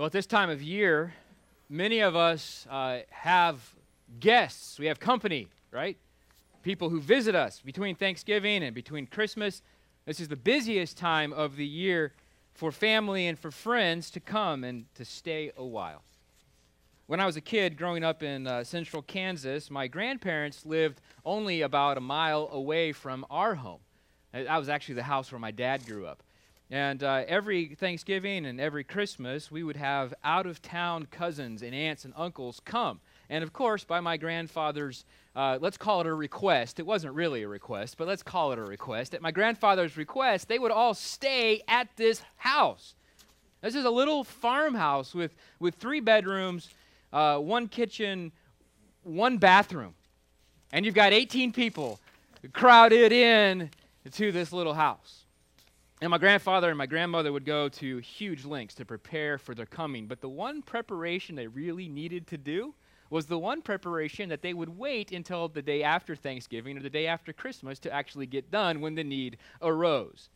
Well, at this time of year, many of us uh, have guests. We have company, right? People who visit us between Thanksgiving and between Christmas. This is the busiest time of the year for family and for friends to come and to stay a while. When I was a kid growing up in uh, central Kansas, my grandparents lived only about a mile away from our home. That was actually the house where my dad grew up. And uh, every Thanksgiving and every Christmas, we would have out of town cousins and aunts and uncles come. And of course, by my grandfather's, uh, let's call it a request. It wasn't really a request, but let's call it a request. At my grandfather's request, they would all stay at this house. This is a little farmhouse with, with three bedrooms, uh, one kitchen, one bathroom. And you've got 18 people crowded in to this little house. And my grandfather and my grandmother would go to huge lengths to prepare for their coming. But the one preparation they really needed to do was the one preparation that they would wait until the day after Thanksgiving or the day after Christmas to actually get done when the need arose.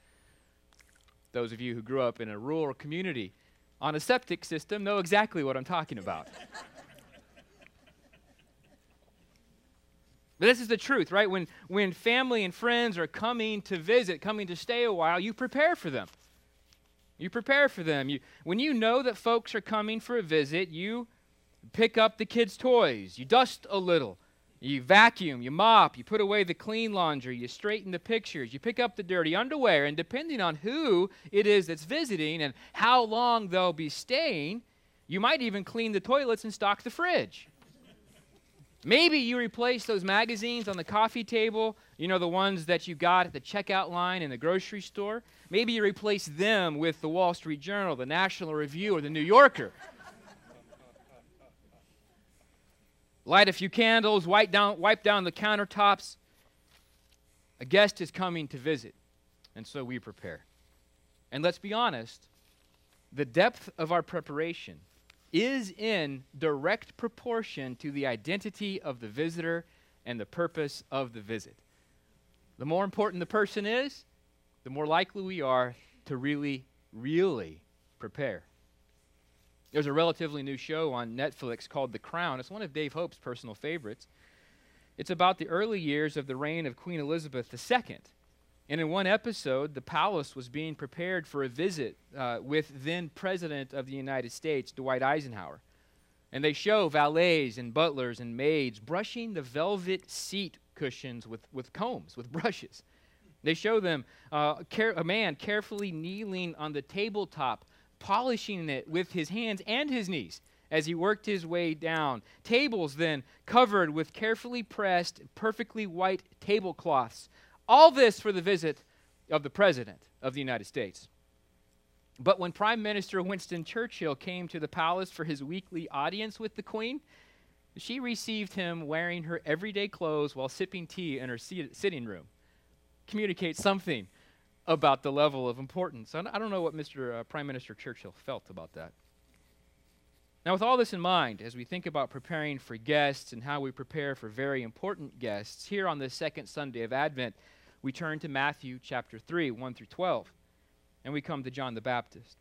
Those of you who grew up in a rural community on a septic system know exactly what I'm talking about. But this is the truth, right? When, when family and friends are coming to visit, coming to stay a while, you prepare for them. You prepare for them. You, when you know that folks are coming for a visit, you pick up the kids' toys, you dust a little, you vacuum, you mop, you put away the clean laundry, you straighten the pictures, you pick up the dirty underwear, and depending on who it is that's visiting and how long they'll be staying, you might even clean the toilets and stock the fridge. Maybe you replace those magazines on the coffee table, you know, the ones that you got at the checkout line in the grocery store. Maybe you replace them with the Wall Street Journal, the National Review, or the New Yorker. Light a few candles, wipe down, wipe down the countertops. A guest is coming to visit, and so we prepare. And let's be honest, the depth of our preparation is in direct proportion to the identity of the visitor and the purpose of the visit. The more important the person is, the more likely we are to really, really prepare. There's a relatively new show on Netflix called The Crown. It's one of Dave Hope's personal favorites. It's about the early years of the reign of Queen Elizabeth II. And in one episode, the palace was being prepared for a visit uh, with then President of the United States, Dwight Eisenhower. And they show valets and butlers and maids brushing the velvet seat cushions with, with combs, with brushes. They show them uh, a man carefully kneeling on the tabletop, polishing it with his hands and his knees as he worked his way down. Tables then covered with carefully pressed, perfectly white tablecloths all this for the visit of the President of the United States. But when Prime Minister Winston Churchill came to the palace for his weekly audience with the Queen, she received him wearing her everyday clothes while sipping tea in her sitting room. Communicate something about the level of importance. I don't know what Mr. Uh, Prime Minister Churchill felt about that. Now, with all this in mind, as we think about preparing for guests and how we prepare for very important guests, here on the second Sunday of Advent, we turn to Matthew chapter 3, 1 through 12, and we come to John the Baptist.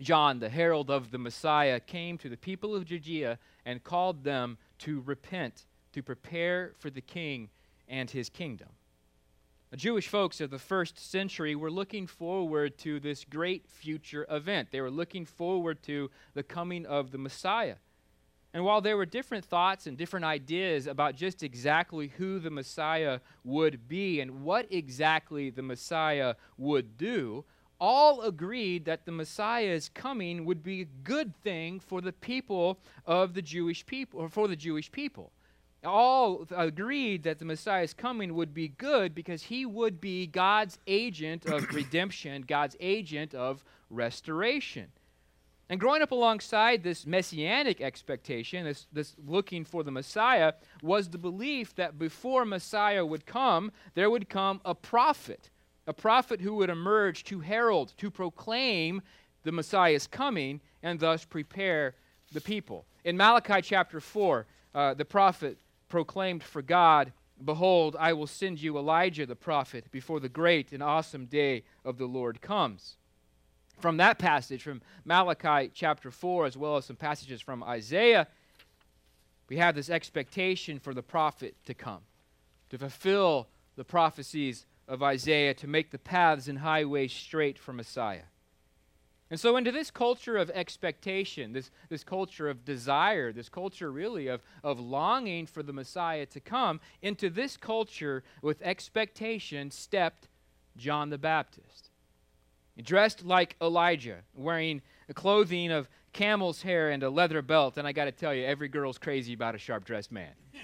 John, the herald of the Messiah, came to the people of Judea and called them to repent, to prepare for the king and his kingdom. The Jewish folks of the first century were looking forward to this great future event. They were looking forward to the coming of the Messiah. And while there were different thoughts and different ideas about just exactly who the Messiah would be and what exactly the Messiah would do, all agreed that the Messiah's coming would be a good thing for the people of the Jewish people, or for the Jewish people. All agreed that the Messiah's coming would be good because he would be God's agent of redemption, God's agent of restoration. And growing up alongside this messianic expectation, this, this looking for the Messiah, was the belief that before Messiah would come, there would come a prophet, a prophet who would emerge to herald, to proclaim the Messiah's coming, and thus prepare the people. In Malachi chapter 4, uh, the prophet proclaimed for God, Behold, I will send you Elijah the prophet before the great and awesome day of the Lord comes. From that passage, from Malachi chapter 4, as well as some passages from Isaiah, we have this expectation for the prophet to come, to fulfill the prophecies of Isaiah, to make the paths and highways straight for Messiah. And so, into this culture of expectation, this, this culture of desire, this culture really of, of longing for the Messiah to come, into this culture with expectation stepped John the Baptist. Dressed like Elijah, wearing clothing of camel's hair and a leather belt. And I got to tell you, every girl's crazy about a sharp dressed man.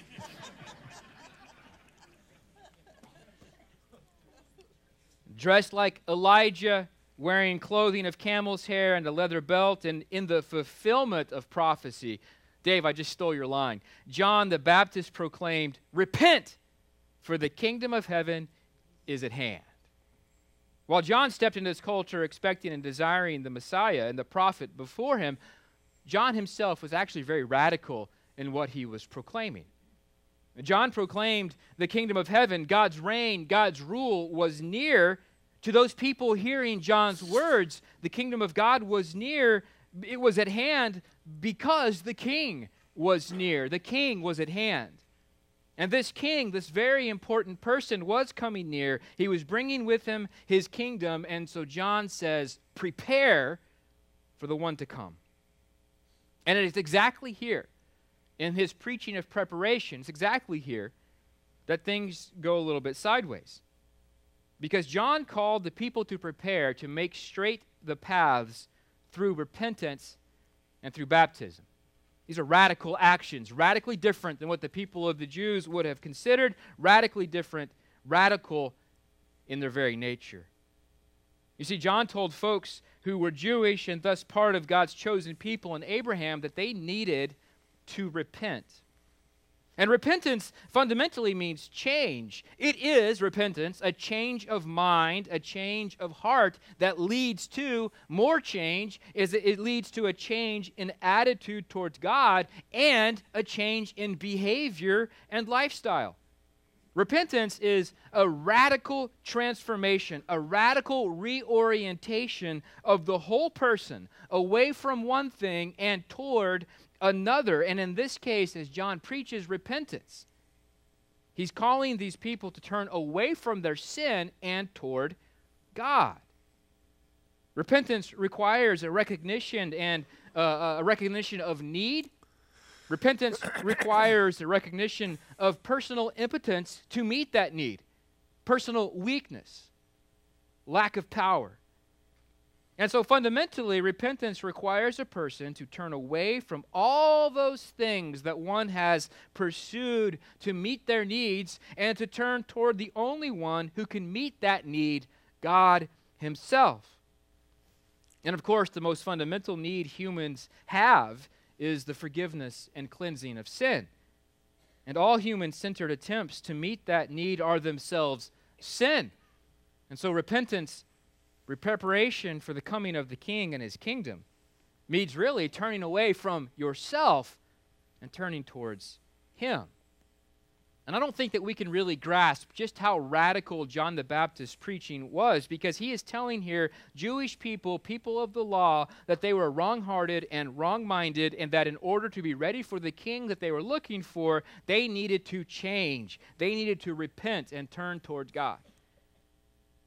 Dressed like Elijah, wearing clothing of camel's hair and a leather belt, and in the fulfillment of prophecy. Dave, I just stole your line. John the Baptist proclaimed, Repent, for the kingdom of heaven is at hand. While John stepped into this culture expecting and desiring the Messiah and the prophet before him, John himself was actually very radical in what he was proclaiming. John proclaimed the kingdom of heaven, God's reign, God's rule was near to those people hearing John's words. The kingdom of God was near, it was at hand because the king was near. The king was at hand. And this king, this very important person, was coming near. He was bringing with him his kingdom. And so John says, Prepare for the one to come. And it is exactly here, in his preaching of preparation, it's exactly here that things go a little bit sideways. Because John called the people to prepare to make straight the paths through repentance and through baptism. These are radical actions, radically different than what the people of the Jews would have considered, radically different, radical in their very nature. You see, John told folks who were Jewish and thus part of God's chosen people in Abraham that they needed to repent. And repentance fundamentally means change. It is repentance, a change of mind, a change of heart that leads to more change is it leads to a change in attitude towards God and a change in behavior and lifestyle. Repentance is a radical transformation, a radical reorientation of the whole person away from one thing and toward another. And in this case, as John preaches repentance, he's calling these people to turn away from their sin and toward God. Repentance requires a recognition and uh, a recognition of need. Repentance requires a recognition of personal impotence to meet that need, personal weakness, lack of power. And so fundamentally, repentance requires a person to turn away from all those things that one has pursued to meet their needs and to turn toward the only one who can meet that need, God Himself. And of course, the most fundamental need humans have is the forgiveness and cleansing of sin. And all human centered attempts to meet that need are themselves sin. And so repentance preparation for the coming of the king and his kingdom means really turning away from yourself and turning towards him. And I don't think that we can really grasp just how radical John the Baptist's preaching was because he is telling here Jewish people, people of the law, that they were wrong hearted and wrong minded, and that in order to be ready for the king that they were looking for, they needed to change. They needed to repent and turn towards God.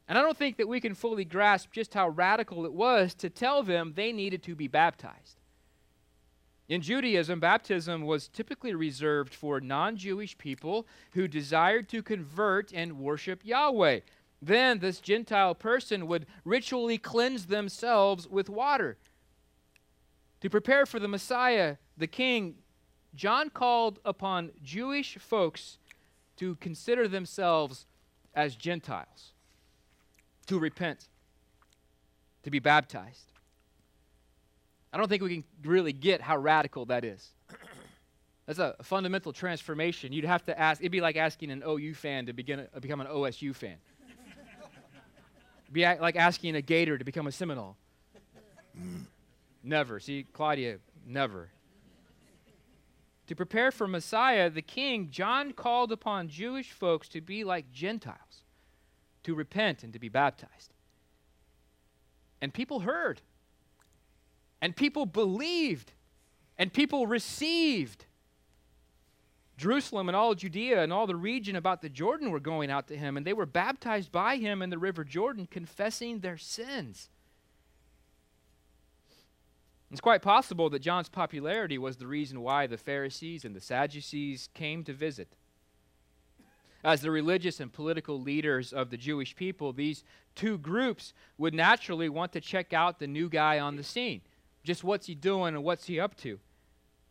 And I don't think that we can fully grasp just how radical it was to tell them they needed to be baptized. In Judaism, baptism was typically reserved for non Jewish people who desired to convert and worship Yahweh. Then this Gentile person would ritually cleanse themselves with water. To prepare for the Messiah, the King, John called upon Jewish folks to consider themselves as Gentiles to repent, to be baptized. I don't think we can really get how radical that is. That's a fundamental transformation. You'd have to ask, it'd be like asking an OU fan to begin a, become an OSU fan. be like asking a Gator to become a Seminole. never. See, Claudia, never. To prepare for Messiah, the King, John called upon Jewish folks to be like Gentiles to repent and to be baptized. And people heard. And people believed. And people received. Jerusalem and all Judea and all the region about the Jordan were going out to him, and they were baptized by him in the river Jordan, confessing their sins. It's quite possible that John's popularity was the reason why the Pharisees and the Sadducees came to visit. As the religious and political leaders of the Jewish people, these two groups would naturally want to check out the new guy on the scene. Just what's he doing and what's he up to?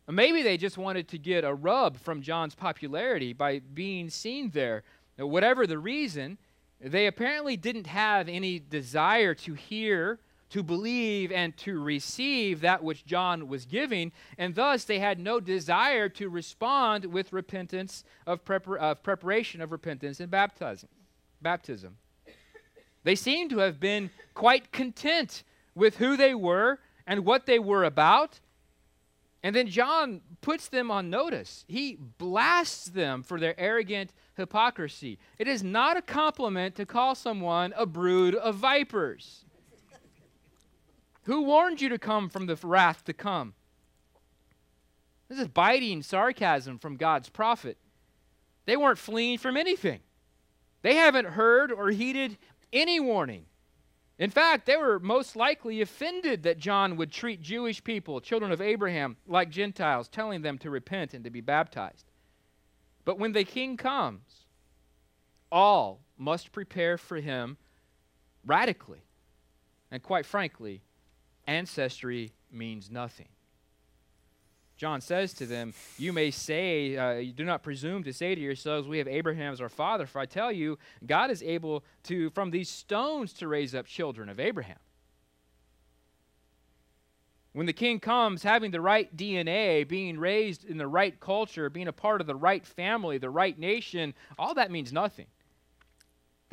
Maybe they just wanted to get a rub from John's popularity by being seen there. Whatever the reason, they apparently didn't have any desire to hear, to believe, and to receive that which John was giving, and thus they had no desire to respond with repentance of, prepar- of preparation of repentance and baptism. baptism. They seem to have been quite content with who they were and what they were about and then John puts them on notice. He blasts them for their arrogant hypocrisy. It is not a compliment to call someone a brood of vipers. Who warned you to come from the wrath to come? This is biting sarcasm from God's prophet. They weren't fleeing from anything. They haven't heard or heeded any warning. In fact, they were most likely offended that John would treat Jewish people, children of Abraham, like Gentiles, telling them to repent and to be baptized. But when the king comes, all must prepare for him radically. And quite frankly, ancestry means nothing. John says to them, You may say, uh, you do not presume to say to yourselves, We have Abraham as our father, for I tell you, God is able to, from these stones, to raise up children of Abraham. When the king comes, having the right DNA, being raised in the right culture, being a part of the right family, the right nation, all that means nothing.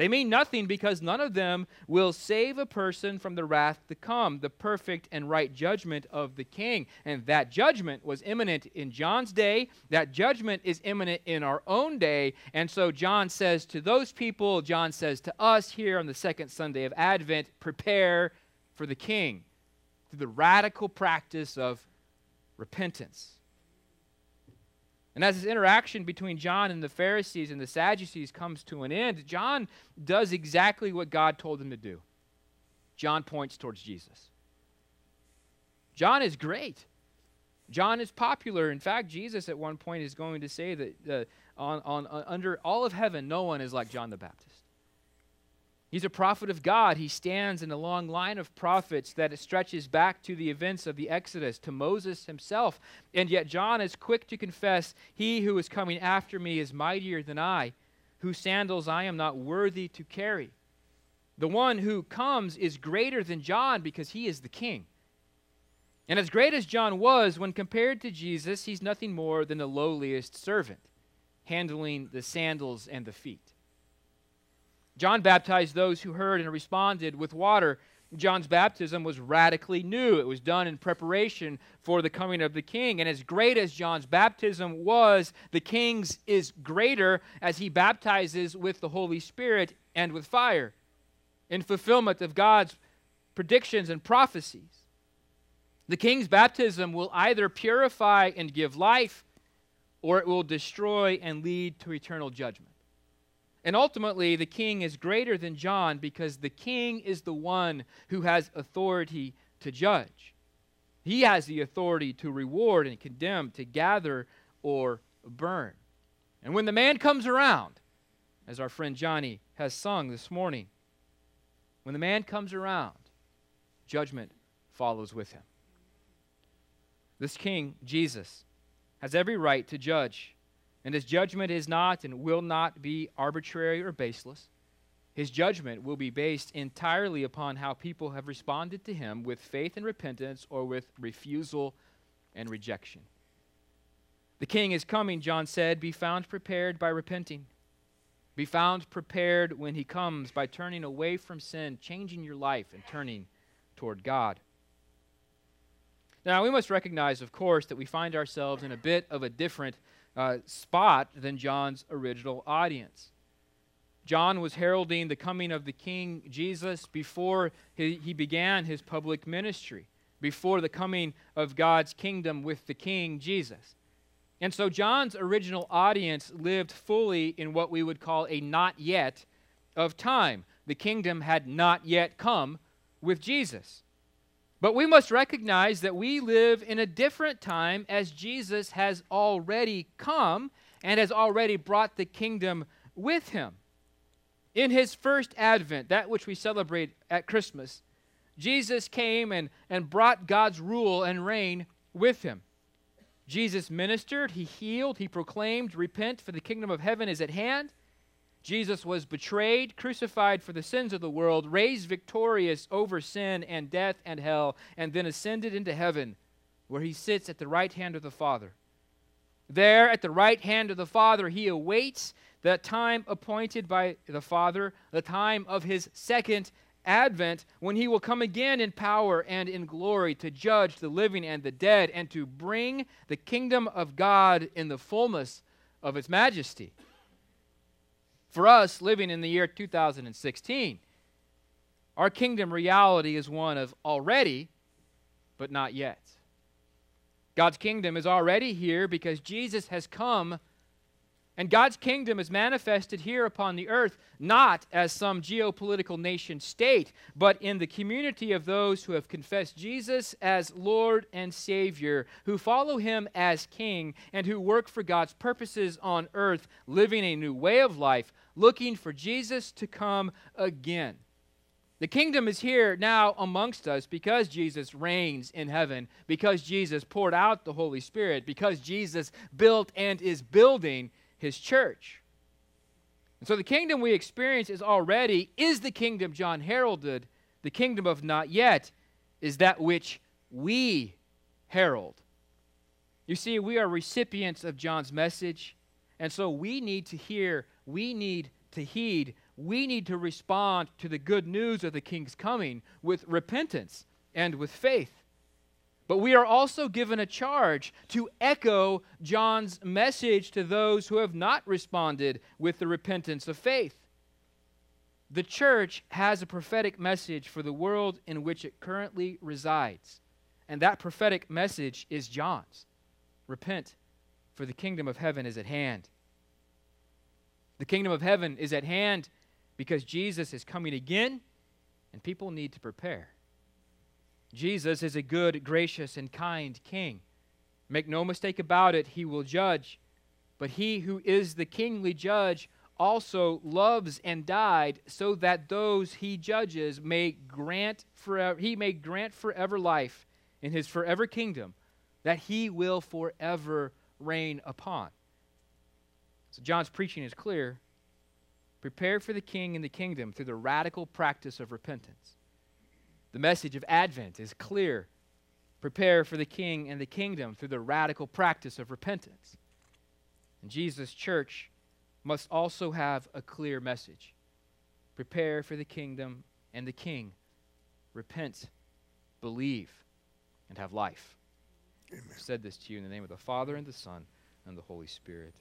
They mean nothing because none of them will save a person from the wrath to come, the perfect and right judgment of the king. And that judgment was imminent in John's day. That judgment is imminent in our own day. And so John says to those people, John says to us here on the second Sunday of Advent, prepare for the king through the radical practice of repentance. And as this interaction between John and the Pharisees and the Sadducees comes to an end, John does exactly what God told him to do. John points towards Jesus. John is great. John is popular. In fact, Jesus at one point is going to say that uh, on, on, under all of heaven, no one is like John the Baptist. He's a prophet of God. He stands in a long line of prophets that stretches back to the events of the Exodus, to Moses himself. And yet, John is quick to confess, He who is coming after me is mightier than I, whose sandals I am not worthy to carry. The one who comes is greater than John because he is the king. And as great as John was, when compared to Jesus, he's nothing more than the lowliest servant, handling the sandals and the feet. John baptized those who heard and responded with water. John's baptism was radically new. It was done in preparation for the coming of the king. And as great as John's baptism was, the king's is greater as he baptizes with the Holy Spirit and with fire in fulfillment of God's predictions and prophecies. The king's baptism will either purify and give life, or it will destroy and lead to eternal judgment. And ultimately, the king is greater than John because the king is the one who has authority to judge. He has the authority to reward and condemn, to gather or burn. And when the man comes around, as our friend Johnny has sung this morning, when the man comes around, judgment follows with him. This king, Jesus, has every right to judge and his judgment is not and will not be arbitrary or baseless. His judgment will be based entirely upon how people have responded to him with faith and repentance or with refusal and rejection. The king is coming, John said. Be found prepared by repenting. Be found prepared when he comes by turning away from sin, changing your life, and turning toward God. Now, we must recognize, of course, that we find ourselves in a bit of a different uh, spot than John's original audience. John was heralding the coming of the King Jesus before he, he began his public ministry, before the coming of God's kingdom with the King Jesus. And so John's original audience lived fully in what we would call a not yet of time. The kingdom had not yet come with Jesus. But we must recognize that we live in a different time as Jesus has already come and has already brought the kingdom with him. In his first advent, that which we celebrate at Christmas, Jesus came and, and brought God's rule and reign with him. Jesus ministered, he healed, he proclaimed, Repent, for the kingdom of heaven is at hand. Jesus was betrayed, crucified for the sins of the world, raised victorious over sin and death and hell, and then ascended into heaven, where he sits at the right hand of the Father. There, at the right hand of the Father, he awaits the time appointed by the Father, the time of his second advent, when he will come again in power and in glory to judge the living and the dead and to bring the kingdom of God in the fullness of its majesty. For us, living in the year 2016, our kingdom reality is one of already, but not yet. God's kingdom is already here because Jesus has come and God's kingdom is manifested here upon the earth not as some geopolitical nation state, but in the community of those who have confessed Jesus as Lord and Savior, who follow him as King, and who work for God's purposes on earth, living a new way of life, looking for Jesus to come again. The kingdom is here now amongst us because Jesus reigns in heaven, because Jesus poured out the Holy Spirit, because Jesus built and is building his church. And so the kingdom we experience is already, is the kingdom John heralded. The kingdom of not yet is that which we herald. You see, we are recipients of John's message, and so we need to hear, we need to heed, we need to respond to the good news of the king's coming with repentance and with faith. But we are also given a charge to echo John's message to those who have not responded with the repentance of faith. The church has a prophetic message for the world in which it currently resides. And that prophetic message is John's Repent, for the kingdom of heaven is at hand. The kingdom of heaven is at hand because Jesus is coming again, and people need to prepare. Jesus is a good, gracious, and kind king. Make no mistake about it, he will judge. But he who is the kingly judge also loves and died so that those he judges may grant forever he may grant forever life in his forever kingdom that he will forever reign upon. So John's preaching is clear. Prepare for the king and the kingdom through the radical practice of repentance. The message of Advent is clear. Prepare for the king and the kingdom through the radical practice of repentance. And Jesus' church must also have a clear message. Prepare for the kingdom and the king. Repent, believe, and have life. Amen. I've said this to you in the name of the Father and the Son and the Holy Spirit.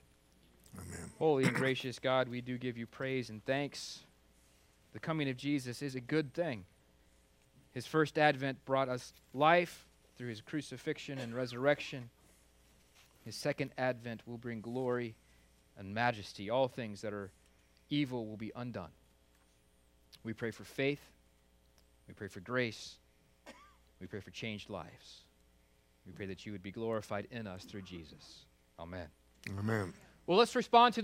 Amen. Holy and gracious God, we do give you praise and thanks. The coming of Jesus is a good thing. His first advent brought us life through his crucifixion and resurrection. His second advent will bring glory and majesty. All things that are evil will be undone. We pray for faith. We pray for grace. We pray for changed lives. We pray that you would be glorified in us through Jesus. Amen. Amen. Well, let's respond to the